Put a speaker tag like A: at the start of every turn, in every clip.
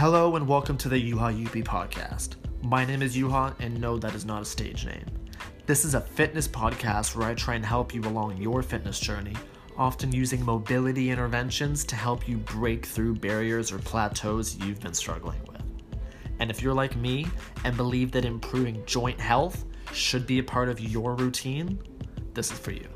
A: Hello and welcome to the Juha Juppi podcast. My name is Juha, and no, that is not a stage name. This is a fitness podcast where I try and help you along your fitness journey, often using mobility interventions to help you break through barriers or plateaus you've been struggling with. And if you're like me and believe that improving joint health should be a part of your routine, this is for you.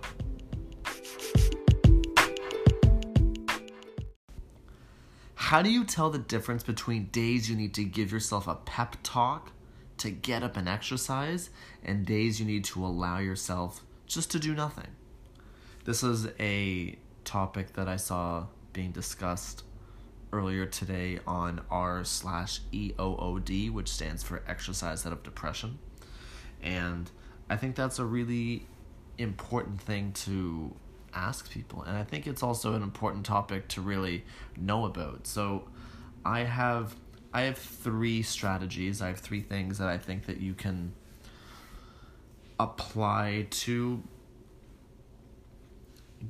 A: How do you tell the difference between days you need to give yourself a pep talk to get up and exercise and days you need to allow yourself just to do nothing? This is a topic that I saw being discussed earlier today on r slash EOOD, which stands for exercise out of depression. And I think that's a really important thing to ask people. And I think it's also an important topic to really know about. So I have I have three strategies. I have three things that I think that you can apply to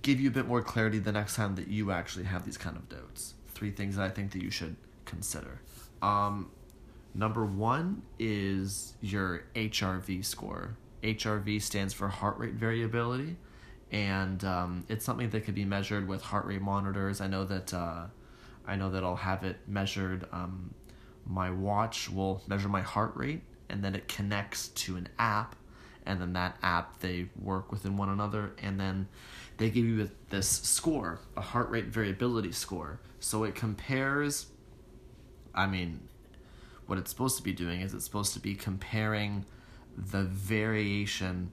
A: give you a bit more clarity the next time that you actually have these kind of doubts. Three things that I think that you should consider. Um, number one is your HRV score. HRV stands for heart rate variability and um, it's something that could be measured with heart rate monitors. I know that uh, I know that I'll have it measured. Um, my watch will measure my heart rate, and then it connects to an app, and then that app they work within one another, and then they give you this score, a heart rate variability score. So it compares. I mean, what it's supposed to be doing is it's supposed to be comparing the variation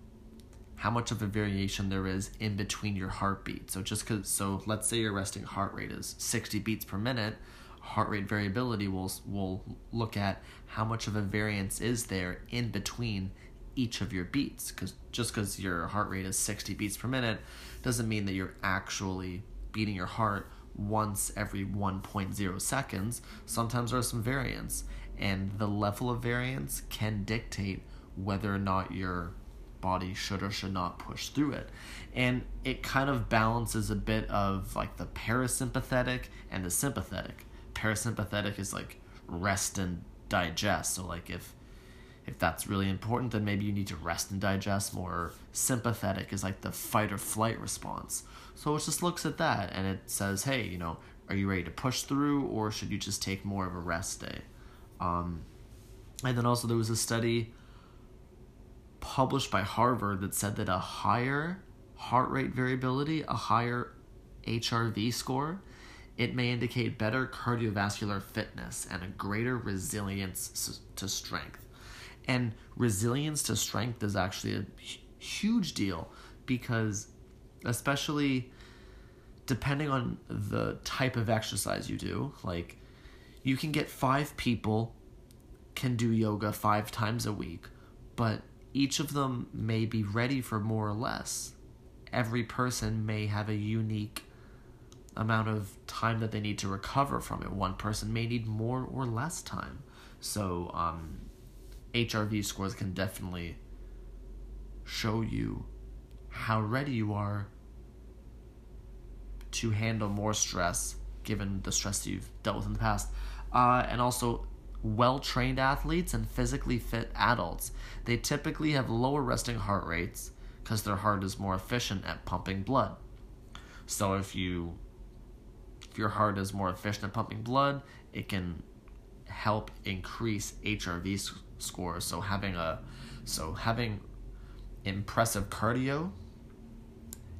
A: how much of a variation there is in between your heartbeat. So just cuz so let's say your resting heart rate is 60 beats per minute, heart rate variability will will look at how much of a variance is there in between each of your beats cuz just cuz your heart rate is 60 beats per minute doesn't mean that you're actually beating your heart once every 1.0 seconds. Sometimes there's some variance and the level of variance can dictate whether or not you're body should or should not push through it. And it kind of balances a bit of like the parasympathetic and the sympathetic. Parasympathetic is like rest and digest. So like if if that's really important, then maybe you need to rest and digest more. Sympathetic is like the fight or flight response. So it just looks at that and it says, hey, you know, are you ready to push through or should you just take more of a rest day? Um, and then also there was a study published by Harvard that said that a higher heart rate variability, a higher HRV score, it may indicate better cardiovascular fitness and a greater resilience to strength. And resilience to strength is actually a huge deal because, especially depending on the type of exercise you do, like you can get five people can do yoga five times a week, but each of them may be ready for more or less. Every person may have a unique amount of time that they need to recover from it. One person may need more or less time. So, um, HRV scores can definitely show you how ready you are to handle more stress given the stress you've dealt with in the past. Uh, and also, well trained athletes and physically fit adults. They typically have lower resting heart rates because their heart is more efficient at pumping blood. So if you if your heart is more efficient at pumping blood, it can help increase HRV scores. So having a so having impressive cardio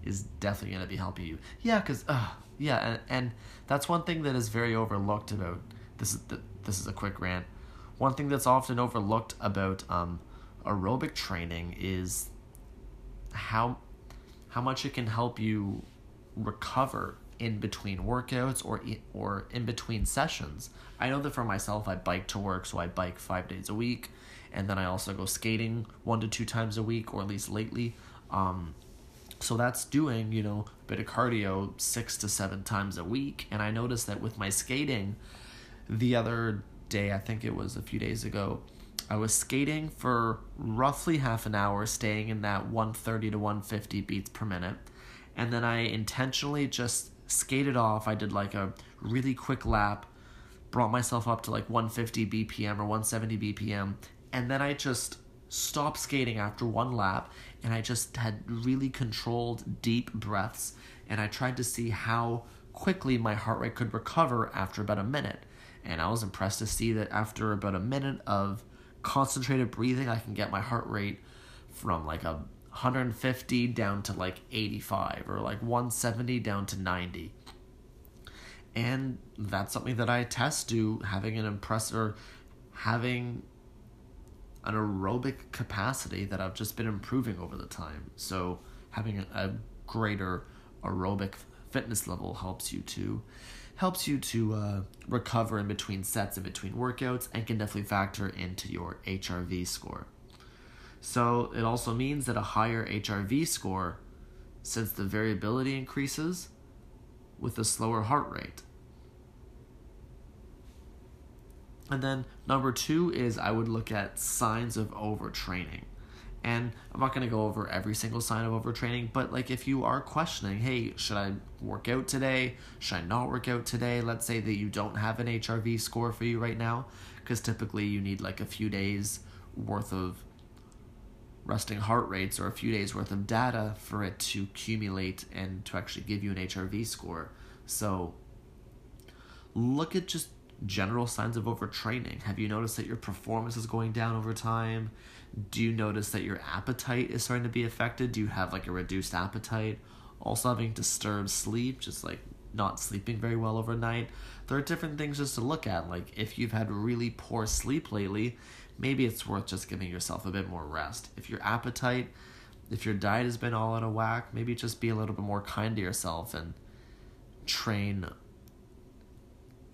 A: is definitely going to be helping you. Yeah, cuz uh yeah, and, and that's one thing that is very overlooked about this is the, this is a quick rant. One thing that's often overlooked about um, aerobic training is how how much it can help you recover in between workouts or or in between sessions. I know that for myself, I bike to work, so I bike five days a week, and then I also go skating one to two times a week, or at least lately. Um, so that's doing you know a bit of cardio six to seven times a week, and I noticed that with my skating, the other day, I think it was a few days ago, I was skating for roughly half an hour, staying in that 130 to 150 beats per minute. And then I intentionally just skated off. I did like a really quick lap, brought myself up to like 150 BPM or 170 BPM, and then I just stopped skating after one lap and I just had really controlled deep breaths and I tried to see how quickly my heart rate could recover after about a minute. And I was impressed to see that after about a minute of concentrated breathing, I can get my heart rate from like a 150 down to like 85 or like 170 down to 90 and that's something that I attest to having an impressor having an aerobic capacity that I've just been improving over the time. So having a, a greater aerobic fitness level helps you to helps you to uh, recover in between sets and between workouts and can definitely factor into your HRV score. So it also means that a higher HRV score, since the variability increases with a slower heart rate. And then number two is I would look at signs of overtraining. And I'm not going to go over every single sign of overtraining, but like if you are questioning, hey, should I work out today? Should I not work out today? Let's say that you don't have an HRV score for you right now, because typically you need like a few days worth of resting heart rates or a few days worth of data for it to accumulate and to actually give you an HRV score. So look at just general signs of overtraining. Have you noticed that your performance is going down over time? Do you notice that your appetite is starting to be affected? Do you have like a reduced appetite? Also having disturbed sleep, just like not sleeping very well overnight. There are different things just to look at. Like if you've had really poor sleep lately, maybe it's worth just giving yourself a bit more rest. If your appetite, if your diet has been all out of whack, maybe just be a little bit more kind to yourself and train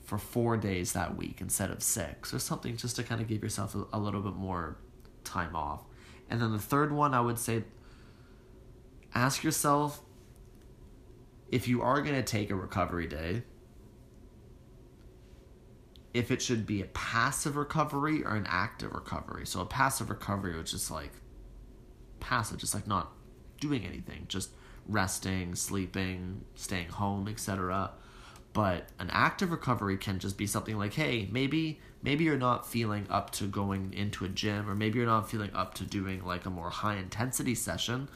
A: for four days that week instead of six or something just to kind of give yourself a, a little bit more time off. And then the third one, I would say ask yourself if you are going to take a recovery day, if it should be a passive recovery or an active recovery. So a passive recovery, which is like passive, just like not doing anything, just resting, sleeping, staying home, etc. But an active recovery can just be something like, hey, maybe maybe you're not feeling up to going into a gym or maybe you're not feeling up to doing like a more high intensity session.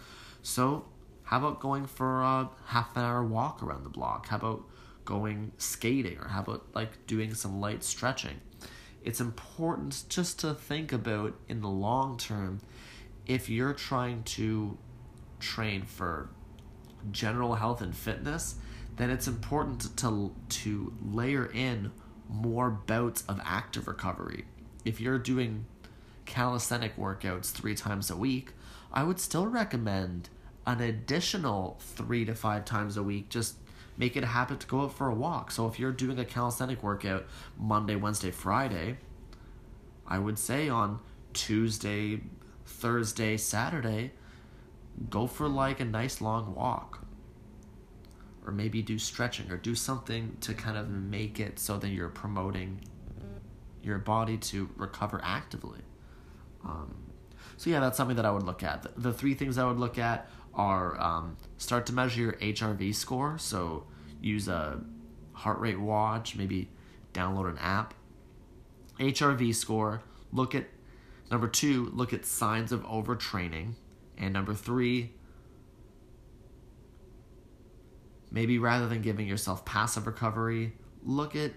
A: So, how about going for a half an hour walk around the block? How about going skating or how about like doing some light stretching? It's important just to think about in the long term if you're trying to train for general health and fitness then it's important to to layer in more bouts of active recovery. If you're doing calisthenic workouts 3 times a week, I would still recommend an additional 3 to 5 times a week just make it a habit to go out for a walk. So if you're doing a calisthenic workout Monday, Wednesday, Friday, I would say on Tuesday, Thursday, Saturday, go for like a nice long walk or maybe do stretching or do something to kind of make it so that you're promoting your body to recover actively. Um, so yeah, that's something that I would look at. The, the three things I would look at are um, start to measure your HRV score. So use a heart rate watch, maybe download an app. HRV score. Look at number two. Look at signs of overtraining, and number three Maybe rather than giving yourself passive recovery, look at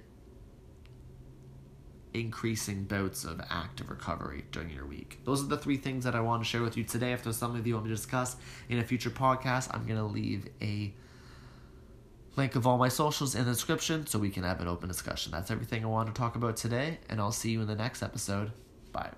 A: increasing bouts of active recovery during your week. Those are the three things that I want to share with you today. If there's something that you want me to discuss in a future podcast, I'm going to leave a link of all my socials in the description so we can have an open discussion. That's everything I want to talk about today, and I'll see you in the next episode. Bye.